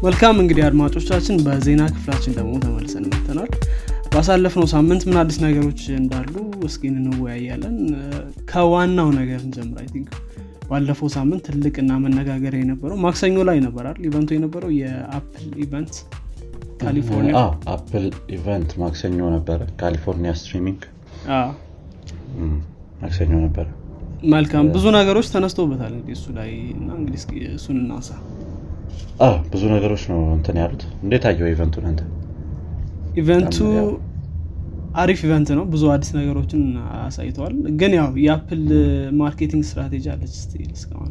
መልካም እንግዲህ አድማጮቻችን በዜና ክፍላችን ደግሞ ተመልሰን መተናል ባሳለፍነው ሳምንት ምን አዲስ ነገሮች እንዳሉ እስኪ እንወያያለን። ከዋናው ነገር እንጀምር። I think ባለፈው ሳምንት ትልቅና መነጋገሪያ የነበረው ማክሰኞ ላይ ነበራል event ኡ የነበረው የ Apple event ካሊፎርኒያ? Apple event ማክሰኞ ነበረ። ካሊፎርኒያ streaming። ማክሰኞ ነበረ። መልካም። ብዙ ነገሮች ተነስቶበታል እንግዲህ እሱ ላይ እና እንግዲህ እሱን እናንሳ ብዙ ነገሮች ነው እንትን ያሉት። እንዴት አየው event ኡን አንተ? event ኡ አሪፍ event ነው። ብዙ አዲስ ነገሮችን አሳይተዋል። ግን ያው የ Apple marketing strategy አለች still እስካሁን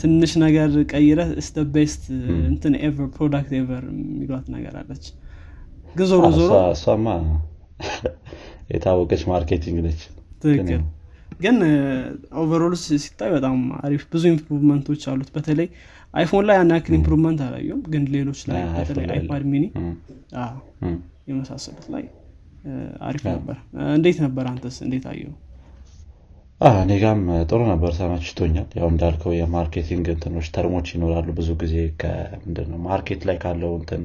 ትንሽ ነገር ቀይረው it's the best እንትን ever product ever የሚሏት ነገር አለች። ግን ዞሮ ዞሮ እሷ- እሷማ የታወቀች marketing ነች። ትክክል ግን overall ሲታይ በጣም አሪፍ ብዙ improvement ኦች አሉት። በተለይ iPhone ላይ ያን ያክል improvement አላየውም ግን ሌሎች ላይ በተለይ iPad Mini የመሳሰሉት ላይ አሪፍ ነበር። እንዴት ነበር አንተስ? እንዴት አየው እኔ ጋም ጥሩ ነበር። ተመችቶኛል። ያው እንዳልከው የ marketing እንትኖች term ኦች ይኖራሉ ብዙ ጊዜ ከምንድነው market ላይ ካለው እንትን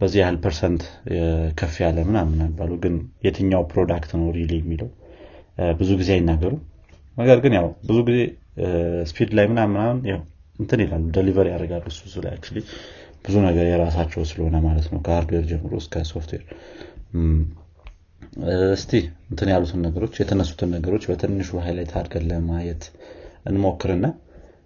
በዚህ ያህል percent ከፍ ያለ ምናምን ይባሉ ግን የትኛው product ነው really የሚለው ብዙ ጊዜ አይናገሩም። ነገር ግን ያው ብዙ ጊዜ speed ላይ ምናምን ምናምን ያው እንትን ይላሉ deliver ያደርጋሉ እሱ ላይ actually ብዙ ነገር የራሳቸው ስለሆነ ማለት ነው። ከ hardware ጀምሮ እስከ ሶፍትዌር። እስቲ እንትን ያሉትን ነገሮች የተነሱትን ነገሮች በትንሹ highlight አድርገን ለማየት እንሞክርና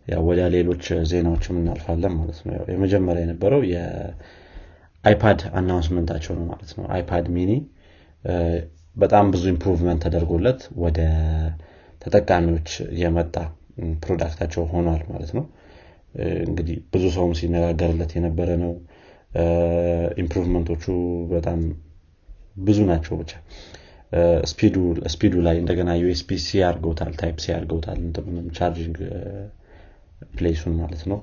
ያው ወደ ሌሎች ዜናዎችም እናልፋለን ማለት ነው። የመጀመሪያ የነበረው የ iPad announcement ኣቸው ነው ማለት ነው። iPad Mini በጣም ብዙ improvement ተደርጎለት ወደ ተጠቃሚዎች የመጣ product ኣቸው ሆኗል ማለት ነው። እንግዲህ ብዙ ሰውም ሲነጋገርለት የነበረ ነው። improvement ኦቹ በጣም ብዙ ናቸው ብቻ። speed ኡ ላይ እንደገና USB C አርገውታል type C አርገውታል እ፣ place ኡን ማለት ነው።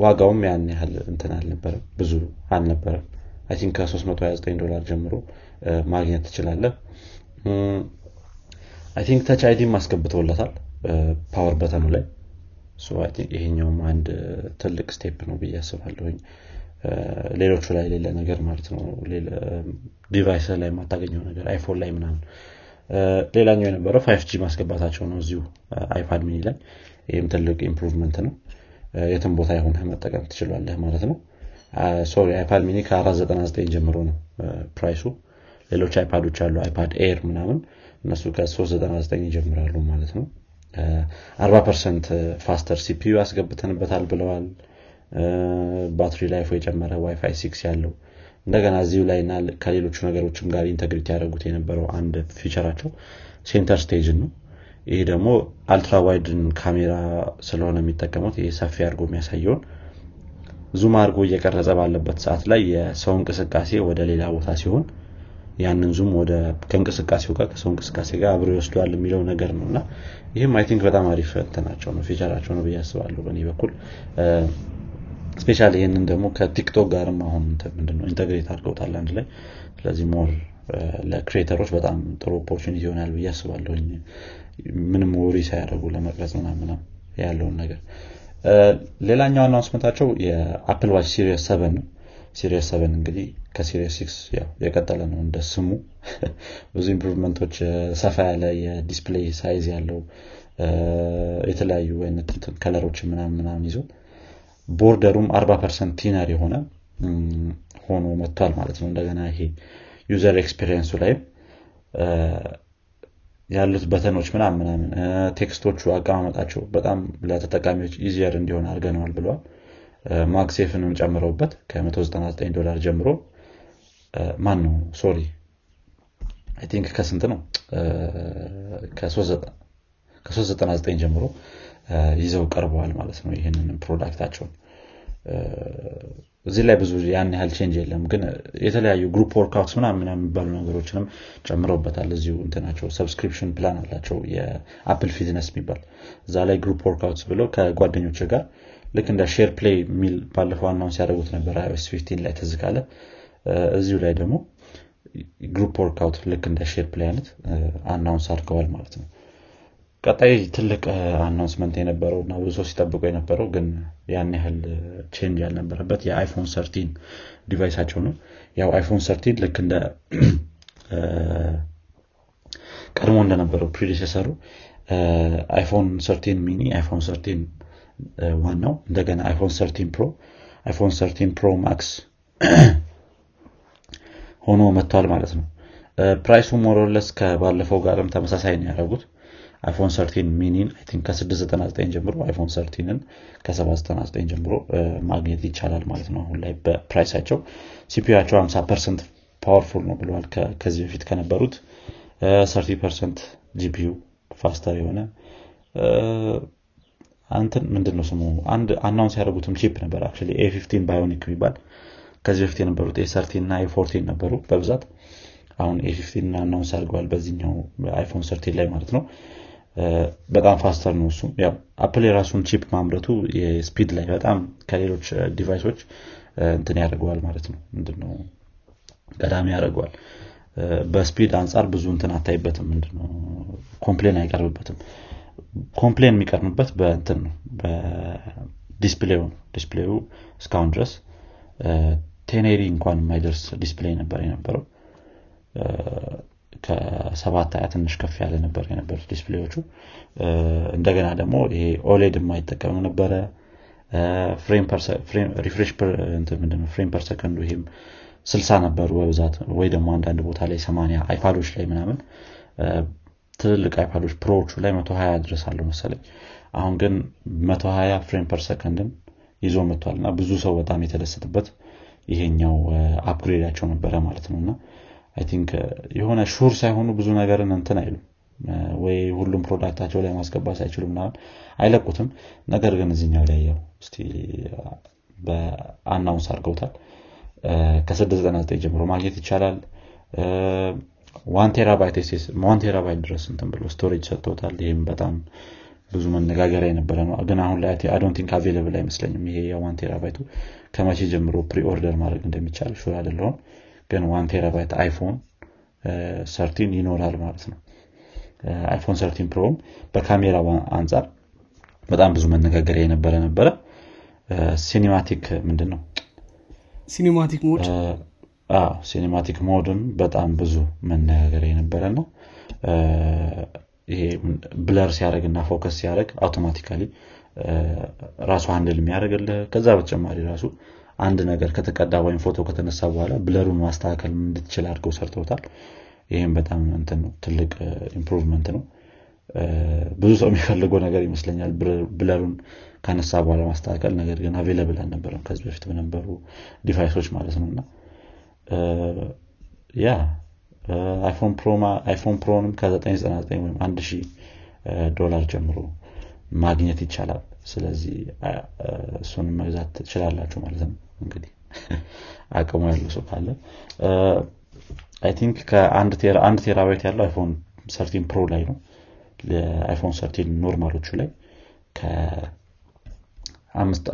ዋጋውም ያን ያህል እንትን አልነበረም ብዙ አልነበረም። I think ከ329 ዶላር ጀምሮ ማግኘት ትችላለህ። I think Touch ID ም አስገብተውለታል power button ኡ ላይ። ይሄኛውም አንድ ትልቅ step ነው ብዬ አስባለሁኝ። ሌሎቹ ላይ ሌለ ነገር ማለት ነው። device ላይ የማታገኘው ነገር iPhone ላይ ምናምን። ሌላኛው የነበረው 5G ማስገባታቸው ነው እዚሁ iPad Mini ላይ። ይህም ትልቅ improvement ነው። የትም ቦታ ሆነህ መጠቀም ትችላለህ ማለት ነው። sorry iPad Mini ከ499 ጀምሮ ነው price ኡ ሌሎች iPad ኦች አሉ። iPad Air ምናምን እነሱ ከ399 ይጀምራሉ ማለት ነው። እ፣ 40 percent faster CPU ያስገብተንበታል ብለዋል። battery life ኡ የጨመረ WiFi six ያለው እንደገና እዚሁ ላይ እና ከሌሎቹ ነገሮችም ጋር integrate ያደረጉት የነበረው አንድ feature ኣቸው center stage ን ነው። ይህ ደግሞ ultra wide ን ካሜራ ስለሆነ የሚጠቀሙት ይህ ሰፊ አድርጎ የሚያሳየውን zoom አድርጎ እየቀረጸ ባለበት ሰዓት ላይ የሰው እንቅስቃሴ ወደ ሌላ ቦታ ሲሆን ያንን zoom ወደ ከእንቅስቃሴው ጋር ከሰው እንቅስቃሴ ጋር አብሮ ይወስደዋል የሚለው ነገር ነው። እና ይህም I think በጣም አሪፍ እንትናቸው ነው feature ኣቸው ነው ብዬ አስባለሁ በእኔ በኩል። specially ይህንን ደግሞ ከ TikTok ጋርም አሁን ምንድነው integrate አድርገውታል አንድ ላይ። ስለዚህ more ለ creator ኦች በጣም ጥሩ opportunity ይሆናል ብዬ አስባለሁኝ ምንም worry ሳያደርጉ ለመቅረጽ ምናምን ያለውን ነገር። ሌላኛው announcement ኣቸው የ Apple Watch Series seven ነው Series seven እንግዲህ ከ Series six የቀጠለ ነው እንደ ስሙ። ብዙ improvement ኦች ሰፋ ያለ የ display size ያለው የተለያዩ አይነት color ኦች ምናምን ምናምን ይዞ border ኡም 40 percent thinner የሆነ ሆኖ መጥቷል ማለት ነው። እንደገና ይሄ user experience ኡ ላይም ያሉት button ኦች ምናምን ምናምን text ኦቹ አቀማመጣቸው በጣም ለተጠቃሚዎች easier እንዲሆን አድርገነዋል ብለዋል MagSafe ንም ጨምረውበት ከ199 ዶላር ጀምሮ። ማን ነው sorry think ከስንት ነው? እ፣ ከ399 ጀምሮ ይዘው ቀርበዋል ማለት ነው ይህንን product ኣቸውን እዚህ ላይ ብዙ ያን ያህል change የለም። ግን የተለያዩ group workouts ምናምን የሚባሉ ነገሮችንም ጨምረውበታል። እዚሁ እንትናቸው subscription plan አላቸው። የ Apple Fitness የሚባል እዛ ላይ group workouts ብለው ከጓደኞች ጋር ልክ እንደ SharePlay የሚል ባለፈው announce ያደረጉት ነበር። iOS 15 ላይ ትዝ እዚሁ ላይ ደግሞ group workout ልክ እንደ SharePlay አይነት announce አድርገዋል ማለት ነው ቀጣይ ትልቅ announcement የነበረው እና ብዙ ሲጠብቁ የነበረው ግን ያን ያህል change ያልነበረበት የ iPhone thirteen device ኣቸው ነው። ያው iPhone thirteen ልክ እንደ ቀድሞ እንደነበረው predecessor ኡ iPhone thirteen mini iPhone thirteen ዋናው እንደገና iPhone thirteen Pro iPhone thirteen Pro Max ሆኖ መጥቷል ማለት ነው። price ኡ more or less ከባለፈው ጋርም ተመሳሳይ ነው ያደረጉት iPhone thirteen mini ን ከ699 ጀምሮ iPhone thirteen ን ከ799 ጀምሮ ማግኘት ይቻላል ማለት ነው። አሁን ላይ በ price ኣቸው CPU ኣቸው 50 percent powerful ነው ብለዋል ከዚህ በፊት ከነበሩት። 30 percent GPU faster የሆነ እንትን ምንድን ነው ስሙ? አንድ announce ያደረጉትም chip ነበር አክ A15 Bionic የሚባል። ከዚህ በፊት የነበሩት A13 እና A14 ነበሩ በብዛት። አሁን A15 እና announce አድርገዋል በዚህኛው iPhone thirteen ላይ ማለት ነው በጣም faster ነው እሱም። ያው Apple የራሱን chip ማምረቱ የ speed ላይ በጣም ከሌሎች device ኦች እንትን ያደርገዋል ማለት ነው። ምንድነው? ቀዳሚ ያደርገዋል። በ speed አንጻር ብዙ እንትን አታይበትም። ምንድነው? complain አይቀርብበትም። complain የሚቀርብበት በእንትን ነው በ display ኡ ነው። display ኡ እስካሁን ድረስ 1080 እንኳን የማይደርስ display ነበር የነበረው ከሰባት ሀያ ትንሽ ከፍ ያለ ነበር የነበሩት display ዎቹ። እንደገና ደግሞ ይሄ OLED የማይጠቀም ነበረ። refresh frame per second ኡ ይህም ስልሳ ነበሩ በብዛት። ወይ ደግሞ አንዳንድ ቦታ ላይ ሰማኒያ iPad ኦች ላይ ምናምን። ትልልቅ iPad ኦች Pro ዎቹ ላይ መቶ ሀያ ድረስ አለው መሰለኝ። አሁን ግን መቶ ሀያ frame per second ን ይዞ መጥቷል። እና ብዙ ሰው በጣም የተደሰተበት ይሄኛው upgrade ኣቸው ነበረ ማለት ነው። እና I think የሆነ sure ሳይሆኑ ብዙ ነገርን እንትን አይሉም. ወይ ሁሉም product ኣቸው ላይ ማስገባት ሳይችሉ ምናምን አይለቁትም። ነገር ግን እዚኛው ላይ ያው እስቲ በ announce አድርገውታል። ከ699 ጀምሮ ማግኘት ይቻላል። one terabyte ድረስ እንትን ብሎ storage ሰጥቶታል። ይህም በጣም ብዙ መነጋገሪያ የነበረ ነው። ግን አሁን ላይ I don't think available አይመስለኝም። ይሄ የ one ከመቼ ጀምሮ preorder ማድረግ እንደሚቻል sure አይደለሁም ግን one terabyte iPhone thirteen ይኖራል ማለት ነው። iPhone thirteen Pro ም በካሜራ አንጻር በጣም ብዙ መነጋገሪያ የነበረ ነበረ። cinematic ምንድን ነው cinematic mode? cinematic mode ም በጣም ብዙ መነጋገር የነበረ ነው። ይሄ blur ሲያደረግ እና focus ሲያደረግ automatically ራሱ handle የሚያደርግልህ። ከዛ በተጨማሪ ራሱ አንድ ነገር ከተቀዳ ወይም ፎቶ ከተነሳ በኋላ blur ኡን ማስተካከል እንድትችል አድርገው ሰርተውታል። ይህም በጣም ትልቅ improvement ነው። ብዙ ሰው የሚፈልገው ነገር ይመስለኛል blur ኡን ከነሳ በኋላ ማስተካከል። ነገር ግን available አልነበረም ከዚህ በፊት በነበሩ device ኦች ማለት ነው። እና ያ iPhone Pro ንም ከ999 ወይም 1000 ዶላር ጀምሮ ማግኘት ይቻላል ስለዚህ እሱንም መግዛት ትችላላችሁ ማለት ነው። እንግዲህ አቅሙ ያለው ሰው ካለ። I think ከአንድ terabyte ያለው iPhone thirteen Pro ላይ ነው። iPhone thirteen normal ኦቹ ላይ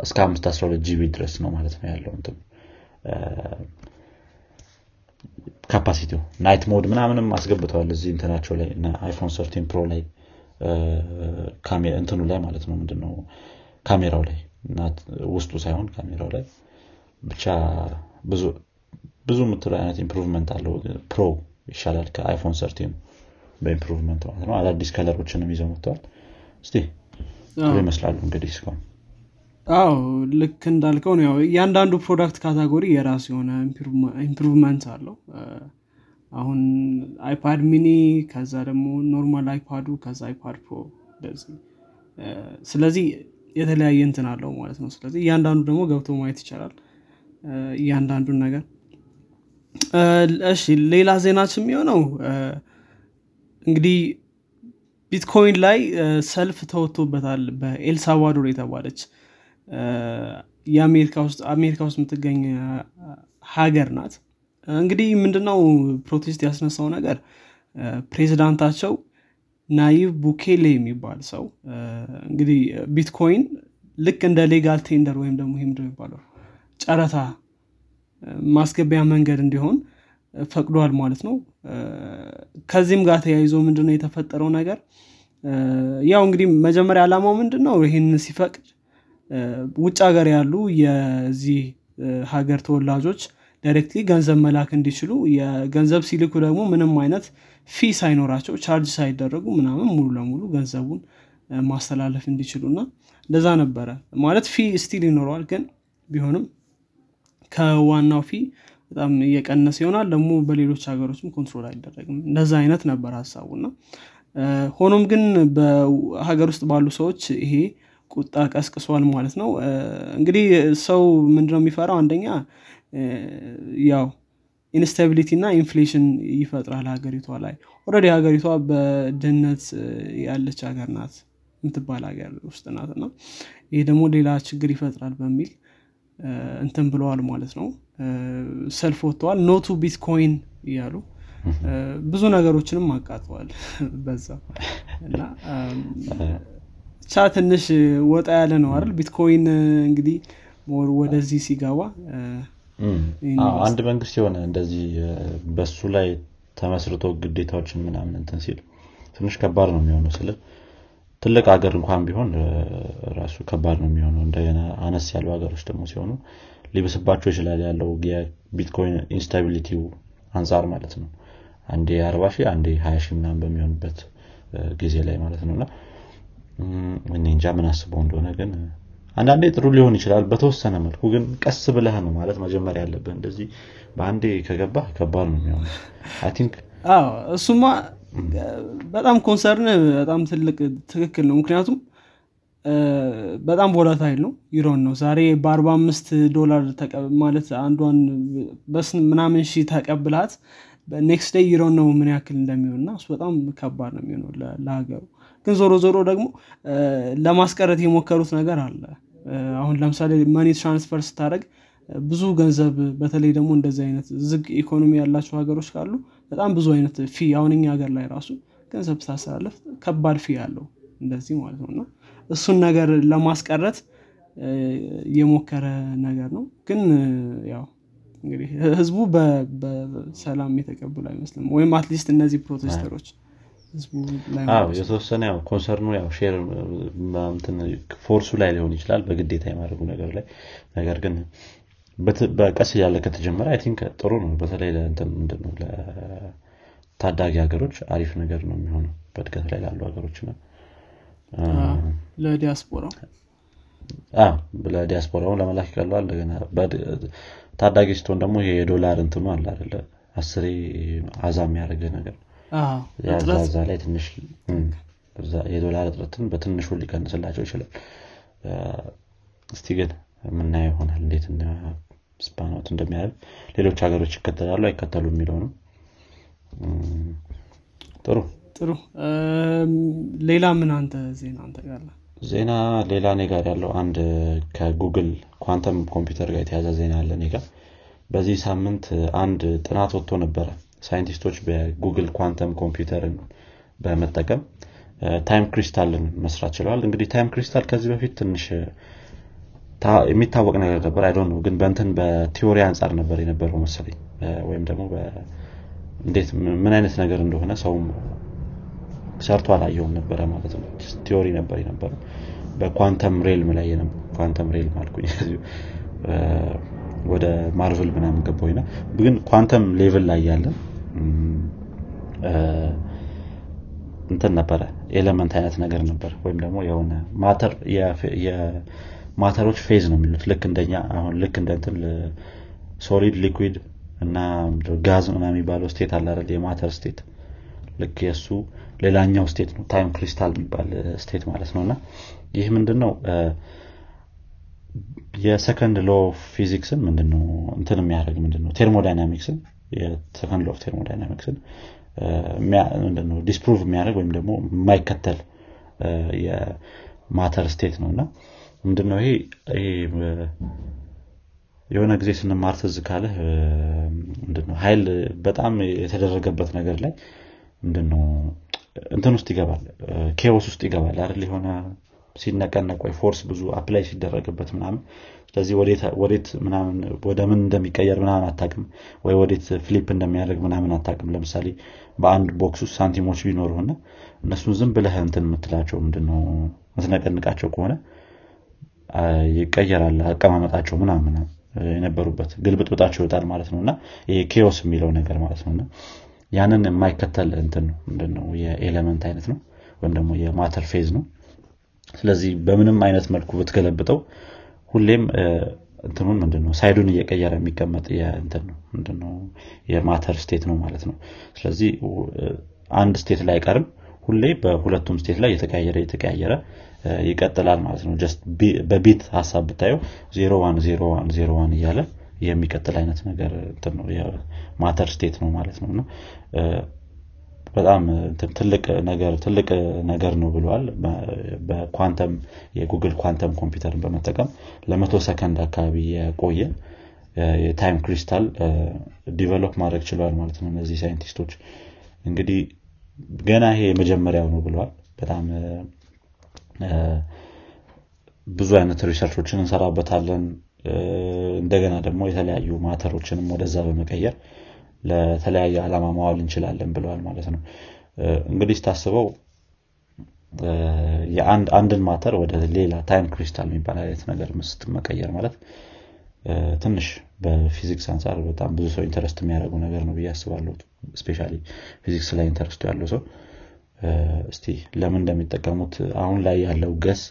እስከ አምስት አስራ ሁለት GB ድረስ ነው ማለት ነው ያለው እንትን capacity ው night mode ምናምንም አስገብተዋል እዚህ እንትናቸው ላይ iPhone thirteen Pro ላይ እንትኑ ላይ ማለት ነው። ምንድነው? ካሜራው ላይ ውስጡ ሳይሆን ካሜራው ላይ ብቻ ብዙ ብዙ የምትሉ አይነት improvement አለው። Pro ይሻላል ከ iPhone thirteen በ improvement ማለት ነው። አዳዲስ color ኦችንም ይዘው መጥተዋል። እስቲ ይመስላሉ እንግዲህ እስካሁን። አዎ ልክ እንዳልከው ነው። ያው እያንዳንዱ product category የራሱ የሆነ improvement አለው አሁን iPad mini ከዛ ደግሞ normal iPad ኡ ከዛ iPad Pro እንደዚህ። ስለዚህ የተለያየ እንትን አለው ማለት ነው። ስለዚህ እያንዳንዱ ደግሞ ገብቶ ማየት ይቻላል። እያንዳንዱን ነገር። እሺ ሌላ ዜናችን የሚሆነው እንግዲህ ቢትኮይን ላይ ሰልፍ ተወጥቶበታል በኤልሳልቫዶር የተባለች የአሜሪካ ውስጥ አሜሪካ ውስጥ የምትገኝ ሀገር ናት እንግዲህ ምንድነው protest ያስነሳው ነገር? ፕሬዚዳንታቸው ናይብ ቡኬሌ የሚባል ሰው እንግዲህ ቢትኮይን ልክ እንደ legal tender ወይም ደግሞ ይህ የሚባለው? ጨረታ ማስገቢያ መንገድ እንዲሆን ፈቅዷል ማለት ነው። ከዚህም ጋር ተያይዞ ምንድነው የተፈጠረው ነገር? ያው እንግዲህ መጀመሪያ ዓላማው ምንድን ነው ይህን ሲፈቅድ ውጭ ሀገር ያሉ የዚህ ሀገር ተወላጆች directly ገንዘብ መላክ እንዲችሉ የገንዘብ ሲልኩ ደግሞ ምንም አይነት fee ሳይኖራቸው charge ሳይደረጉ ምናምን ሙሉ ለሙሉ ገንዘቡን ማስተላለፍ እንዲችሉ እና እንደዛ ነበረ። ማለት fee still ይኖረዋል ግን ቢሆንም ከዋናው fee በጣም እየቀነሰ ይሆናል። ደግሞ በሌሎች ሀገሮችም control አይደረግም። እንደዛ አይነት ነበር ሀሳቡ እና ሆኖም ግን በሀገር ውስጥ ባሉ ሰዎች ይሄ ቁጣ ቀስቅሷል ማለት ነው። እንግዲህ ሰው ምንድነው የሚፈራው? አንደኛ ያው instability እና inflation ይፈጥራል ሀገሪቷ ላይ። already ሀገሪቷ በድህነት ያለች ሀገር ናት የምትባል ሀገር ውስጥ ናት እና ይሄ ደግሞ ሌላ ችግር ይፈጥራል በሚል እንትን ብለዋል ማለት ነው። ሰልፍ ወጥተዋል። no to ቢትኮይን እያሉ ብዙ ነገሮችንም አቃጥለዋል በዛ እና ብቻ ትንሽ ወጣ ያለ ነው አይደል? ቢትኮይን እንግዲህ ወደዚህ ሲገባ አንድ መንግስት የሆነ እንደዚህ በሱ ላይ ተመስርቶ ግዴታዎችን ምናምን እንትን ሲል ትንሽ ከባድ ነው የሚሆነው ስለ ትልቅ ሀገር እንኳን ቢሆን ራሱ ከባድ ነው የሚሆነው። እንደገና አነስ ያሉ ሀገሮች ደግሞ ሲሆኑ ሊብስባቸው ይችላል ያለው የቢትኮይን instability ው አንጻር ማለት ነው። አንዴ አርባ ሺህ አንዴ ሀያ ሺህ ምናምን በሚሆንበት ጊዜ ላይ ማለት ነው። እና እኔ እንጃ ምን አስበው እንደሆነ ግን አንዳንዴ ጥሩ ሊሆን ይችላል በተወሰነ መልኩ ግን ቀስ ብለህ ነው ማለት መጀመሪያ ያለብህ። እንደዚህ በአንዴ ከገባ ከባድ ነው የሚሆነው። think እሱማ በጣም concern በጣም ትልቅ ትክክል ነው። ምክንያቱም በጣም volatile ነው። ዩሮን ነው ዛሬ በ45 ዶላር ማለት አንዷን በስንት ምናምን ሺ ተቀብላት next day you don't know ምን ያክል እንደሚሆን እና እሱ በጣም ከባድ ነው የሚሆነው ለሀገሩ ግን ዞሮ ዞሮ ደግሞ ለማስቀረት የሞከሩት ነገር አለ። አሁን ለምሳሌ money transfer ስታደረግ ብዙ ገንዘብ በተለይ ደግሞ እንደዚህ አይነት ዝግ ኢኮኖሚ ያላቸው ሀገሮች ካሉ በጣም ብዙ አይነት fee አሁን እኛ ሀገር ላይ ራሱ ገንዘብ ስታስተላለፍ ከባድ fee አለው እንደዚህ ማለት ነው። እሱን ነገር ለማስቀረት የሞከረ ነገር ነው። ግን ያው እንግዲህ ህዝቡ በሰላም የተቀበሉ አይመስልም። ወይም at least እነዚህ protester ኦች የተወሰነ ያው concern ኡ ያው sheer force ኡ ላይ ሊሆን ይችላል በግዴታ የማድረጉ ነገር ላይ። ነገር ግን በቀስ እያለ ከተጀመረ I think ጥሩ ነው። በተለይ ምንድነው ለታዳጊ ሀገሮች አሪፍ ነገር ነው የሚሆነው በእድገት ላይ ላሉ ሀገሮች ነው ለዲያስፖራው? ለዲያስፖራው ለመላክ ይቀለዋል እንደገና ታዳጊ ስትሆን ደግሞ ይሄ የዶላር እንትኑ አለ አደለ አስሬ አዛ የሚያደርገ ነገር ያዛ ላይ ትንሽ የዶላር እጥረትን በትንሹ ሊቀንስላቸው ይችላል። እስቲ ግን የምናየው ይሆናል እንዴት ስፓኖት እንደሚያደርግ። ሌሎች ሀገሮች ይከተላሉ አይከተሉ የሚለው ነው። ጥሩ። ጥሩ። ሌላ ምን አንተ ዜና አንተ ጋር ዜና ሌላ እኔ ጋር ያለው አንድ ከጉግል quantum computer ጋር የተያዘ ዜና አለ እኔ ጋር። በዚህ ሳምንት አንድ ጥናት ወጥቶ ነበረ ሳይንቲስቶች በጉግል quantum computer ን በመጠቀም time crystal ን መስራት ችለዋል። እንግዲህ time crystal ከዚህ በፊት ትንሽ የሚታወቅ ነገር ነበር። I know ግን በንትን በ theory አንጻር ነበር የነበረው መሰለኝ። ወይም ደግሞ እንዴት ምን አይነት ነገር እንደሆነ ሰውም ሰርቶ አላየውም ነበረ ማለት ነው። theory ነበር የነበረው። በ quantum realm ላይ quantum realm አልኩኝ። ወደ ማርቨል ምናምን ገባኝና ግን quantum level ላይ ያለን እንትን ነበረ element አይነት ነገር ነበር። ወይም ደግሞ የሆነ matter ኦች phase ነው የሚሉት። ልክ እንደኛ አሁን ልክ እንደ እንትን solid liquid እና ጋዝ ምና የሚባለው state አለ አይደል? የ matter state። ልክ የእሱ ሌላኛው state ነው time crystal የሚባል state ማለት ነው። እና ይህ ምንድን ነው የ second law physics ን ምንድነው እንትን የሚያደርግ ምንድነው? thermodynamics ን የ second law thermodynamics ን ምንድነው disprove የሚያደርግ ወይም ደግሞ የማይከተል የ matter state ነው። እና ምንድነው ይሄ? የሆነ ጊዜ ስንማር ትዝ ካለህ ምንድነው ሀይል በጣም የተደረገበት ነገር ላይ ምንድነው እንትን ውስጥ ይገባል። chaos ውስጥ ይገባል አይደል? የሆነ ሲነቀነቅ ወይ force ብዙ apply ሲደረግበት ምናምን ስለዚህ ወዴት ምናምን ወደ ምን እንደሚቀየር ምናምን አታቅም ወይ ወዴት flip እንደሚያደርግ ምናምን አታቅም ለምሳሌ በአንድ box ውስጥ ሳንቲሞች ቢኖሩና እነሱን ዝም ብለህ እንትን የምትላቸው ምንድነው? ምትነቀንቃቸው ከሆነ ይቀየራል አቀማመጣቸው ምናምን የነበሩበት ግልብጥብጣቸው ይወጣል ማለት ነው። እና ይሄ chaos የሚለው ነገር ማለት ነው። ያንን የማይከተል እንትን ነው ምንድነው? የ element አይነት ነው። ወይም ደግሞ የ matter phase ነው። ስለዚህ በምንም አይነት መልኩ ብትገለብጠው ሁሌም እንትኑን ምንድነው? side ኡን እየቀየረ የሚቀመጥ ነው የ matter state ነው ማለት ነው። ስለዚህ አንድ state ላይ አይቀርም። ሁሌ በሁለቱም state ላይ የተቀያየረ የተቀያየረ ይቀጥላል ማለት ነው። just በ bit ሀሳብ ብታየው zero one zero one zero one እያለ የሚቀጥል አይነት ነገር ነው የ matter state ነው ማለት ነው በጣም ትልቅ ነገር ትልቅ ነገር ነው ብለዋል በኳንተም የጉግል ኳንተም ኮምፒውተርን በመጠቀም ለመቶ ሰከንድ አካባቢ የቆየ የ time crystal develop ማድረግ ችለዋል ማለት ነው እነዚህ ሳይንቲስቶች። እንግዲህ ገና ይሄ የመጀመሪያው ነው ብለዋል በጣም ብዙ አይነት research ኦችን እንሰራበታለን። እንደገና ደግሞ የተለያዩ matter ኦችንም ወደዛ በመቀየር ለተለያየ ዓላማ ማዋል እንችላለን ብለዋል ማለት ነው። እንግዲህ ስታስበው አንድን matter ወደ ሌላ time crystal የሚባል አይነት ነገር ስትቀየር ማለት ትንሽ በፊዚክስ አንጻር በጣም ብዙ ሰው interest የሚያደርጉ ነገር ነው ብዬ አስባለሁ። especially ፊዚክስ ላይ interest ኡ ያለው ሰው እስቲ ለምን እንደሚጠቀሙት አሁን ላይ ያለው guess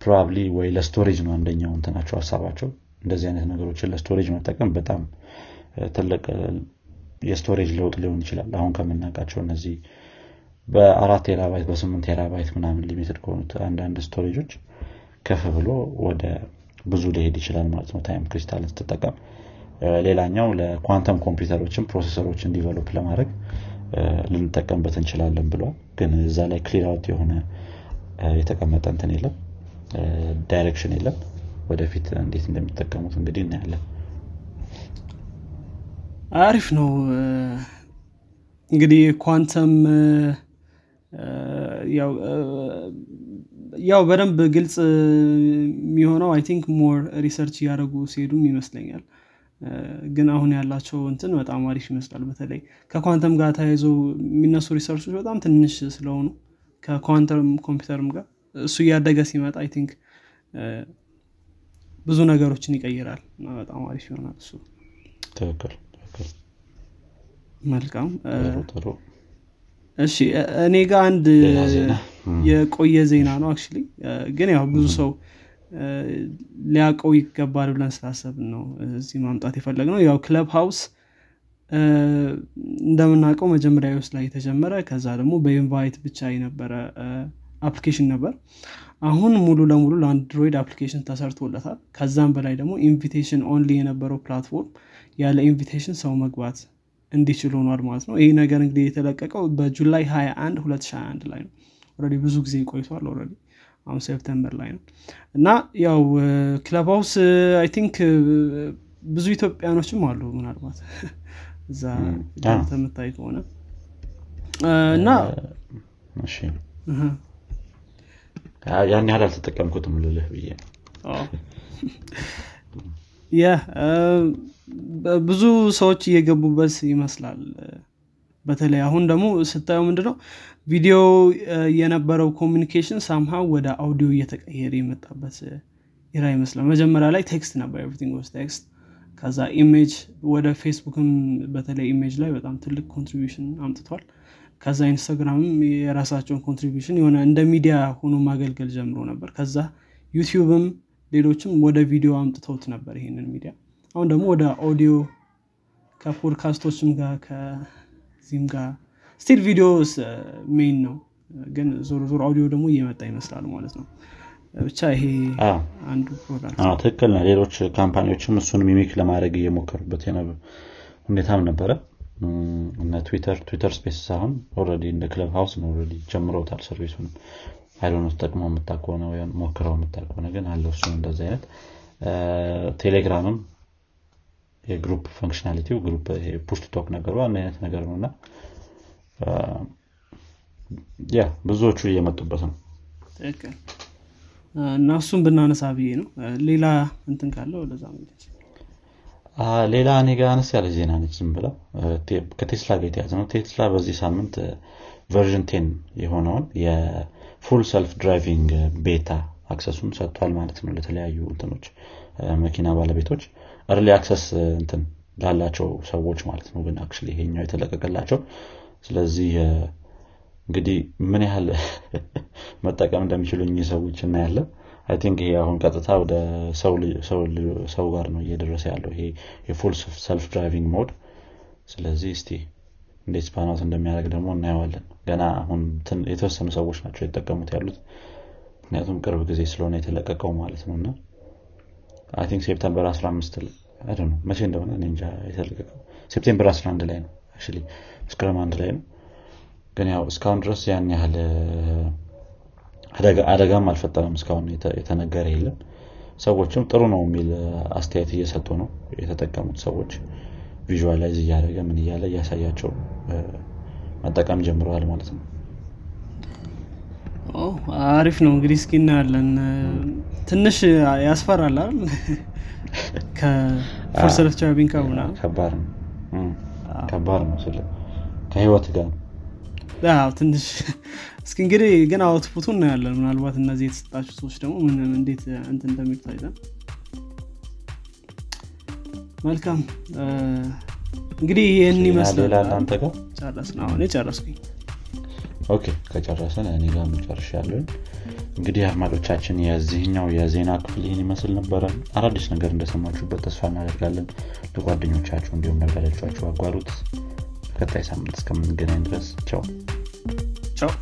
probably ወይ ለ storage ነው አንደኛው እንትናቸው ሀሳባቸው። እንደዚህ አይነት ነገሮችን ለ storage መጠቀም በጣም ትልቅ የ storage ለውጥ ሊሆን ይችላል። አሁን ከምናውቃቸው እነዚህ በአራት terabyte በስምንት terabyte ምናምን limited ከሆኑት አንዳንድ storage ኦች ከፍ ብሎ ወደ ብዙ ሊሄድ ይችላል ማለት ነው። time crystal ን ስትጠቀም። ሌላኛው ለኳንተም ኮምፒውተሮችን processor ኦችን develop ለማድረግ ልንጠቀምበት እንችላለን ብሏል። ግን እዛ ላይ clear out የሆነ የተቀመጠ እንትን የለም። direction የለም። ወደፊት እንዴት እንደሚጠቀሙት እንግዲህ እናያለን አሪፍ ነው። እንግዲህ ኳንተም ያው በደንብ ግልጽ የሚሆነው I think more research እያደረጉ ሲሄዱም ይመስለኛል። ግን አሁን ያላቸው እንትን በጣም አሪፍ ይመስላል። በተለይ ከኳንተም ጋር ተያይዞ የሚነሱ research ኦች በጣም ትንሽ ስለሆኑ ከኳንተም ኮምፒውተርም ጋር እሱ እያደገ ሲመጣ I think ብዙ ነገሮችን ይቀይራል። በጣም አሪፍ ይሆናል እሱ። ትክክል መልካም እሺ እኔ ጋር አንድ የቆየ ዜና ነው አክ ግን ያው ብዙ ሰው ሊያውቀው ይገባል ብለን ስላሰብን ነው እዚህ ማምጣት የፈለግነው ያው ክለብ ሃውስ እንደምናውቀው መጀመሪያ iOS ላይ የተጀመረ ከዛ ደግሞ በ invite ብቻ የነበረ application ነበር። አሁን ሙሉ ለሙሉ ለአንድሮይድ application ተሰርቶለታል። ከዛም በላይ ደግሞ invitation only የነበረው platform ያለ invitation ሰው መግባት እንዲችል ሆኗል ማለት ነው። ይህ ነገር እንግዲህ የተለቀቀው በ July 21 2021 ላይ ነው። already ብዙ ጊዜ ቆይቷል already አሁን September ላይ ነው። እና ያው ክለብ ሃውስ I think ብዙ ኢትዮጵያኖችም አሉ ምናልባት እዛ የምታይ ከሆነ። እና ያን ያህል አልተጠቀምኩትም ልልህ ብዬ ያ ብዙ ሰዎች እየገቡበት ይመስላል። በተለይ አሁን ደግሞ ስታየው ምንድነው ቪዲዮ የነበረው communication somehow ወደ አውዲዮ እየተቀየረ የመጣበት era ይመስላል። መጀመሪያ ላይ text ነበር everything was text። ከዛ image ወደ ፌስቡክም በተለይ image ላይ በጣም ትልቅ contribution አምጥቷል። ከዛ ኢንስታግራምም የራሳቸውን contribution የሆነ እንደ ሚዲያ ሆኖ ማገልገል ጀምሮ ነበር። ከዛ ዩቲዩብም ሌሎችም ወደ ቪዲዮ አምጥተውት ነበር ይሄንን ሚዲያ። አሁን ደግሞ ወደ ኦዲዮ ከፖድካስቶችም ጋር ከዚህም ጋር still ቪዲዮ main ነው። ግን ዞሮ ዞሮ አውዲዮ ደግሞ እየመጣ ይመስላል ማለት ነው። ብቻ ይሄ አንዱ product ትክክል ነው። ሌሎች company ዎችም እሱን mimic ለማድረግ እየሞከሩ ያሉበት ሁኔታም ነበረ። እነ ትዊተር ትዊተር ስፔስ አሁን already እንደ ክለብ ሀውስ ነው ጀምረውታል service ኡን I don't know ተጠቅሞ የምታውቅ ከሆነ ወይም ሞክረው የምታውቅ ከሆነ ግን አለው እሱ እንደዚህ አይነት። ቴሌግራምም የ group functionality ው group push talk ነገሩ አንድ አይነት ነገር ነው እና ያ ብዙዎቹ እየመጡበት ነው። እና እሱም ብናነሳ ብዬ ነው። ሌላ እንትን ካለ ወደዛ ሌላ እኔ ጋር አነስ ያለ ዜና ነች ዝም ብለው። ከቴስላ ጋር የተያያዘ ነው። ቴስላ በዚህ ሳምንት version ten የሆነውን የ full self driving beta access ኡን ሰጥቷል ማለት ነው ለተለያዩ እንትኖች መኪና ባለቤቶች። early access እንትን ላላቸው ሰዎች ማለት ነው ግን actually ይሄኛው የተለቀቀላቸው። ስለዚህ እንግዲህ ምን ያህል መጠቀም እንደሚችሉ እኚህ ሰዎች እናያለን። I think ይሄ አሁን ቀጥታ ወደ ሰው ጋር ነው እየደረሰ ያለው ይሄ የ full self driving mode ስለዚህ እስቲ እንዴት span out እንደሚያደርግ ደግሞ እናየዋለን። ገና አሁን የተወሰኑ ሰዎች ናቸው የተጠቀሙት ያሉት። ምክንያቱም ቅርብ ጊዜ ስለሆነ የተለቀቀው ማለት ነው። እና I think September 15 ነው መቼ እንደሆነ እንጃ የተለቀቀው። September 11 ላይ ነው መስከረም አንድ ላይ ነው። ግን ያው እስካሁን ድረስ ያን ያህል አደጋም አልፈጠረም እስካሁን የተነገረ የለም። ሰዎችም ጥሩ ነው የሚል አስተያየት እየሰጡ ነው የተጠቀሙት ሰዎች። visualize እያደረገ ምን እያለ እያሳያቸው መጠቀም ጀምረዋል ማለት ነው። አሪፍ ነው። እንግዲህ እስኪ እናያለን። ትንሽ ያስፈራል አይደል? ከምና ከባድ ነው። ከባድ ነው ስለ ከህይወት ጋር። ትንሽ እስኪ እንግዲህ ግን አውትፑቱ እናያለን። ምናልባት እነዚህ የተሰጣቸው ሰዎች ደግሞ ምን እንዴት እንትን እንደሚሉ ታይተን መልካም እንግዲህ ይህን ይመስላል። አንተ ጋር? ጨረስን? አሁን ጨረስኩኝ። Okay ከጨረስን እኔ ጋር መጨረሻ ያለን እንግዲህ አድማጮቻችን የዚህኛው የዜና ክፍል ይህን ይመስል ነበረ። አዳዲስ ነገር እንደሰማችሁበት ተስፋ እናደርጋለን። ለጓደኞቻችሁ እንዲሁም ለወዳጆቻችሁ አጋሩት በቀጣይ ሳምንት እስከምንገናኝ ድረስ ቻው። ቻው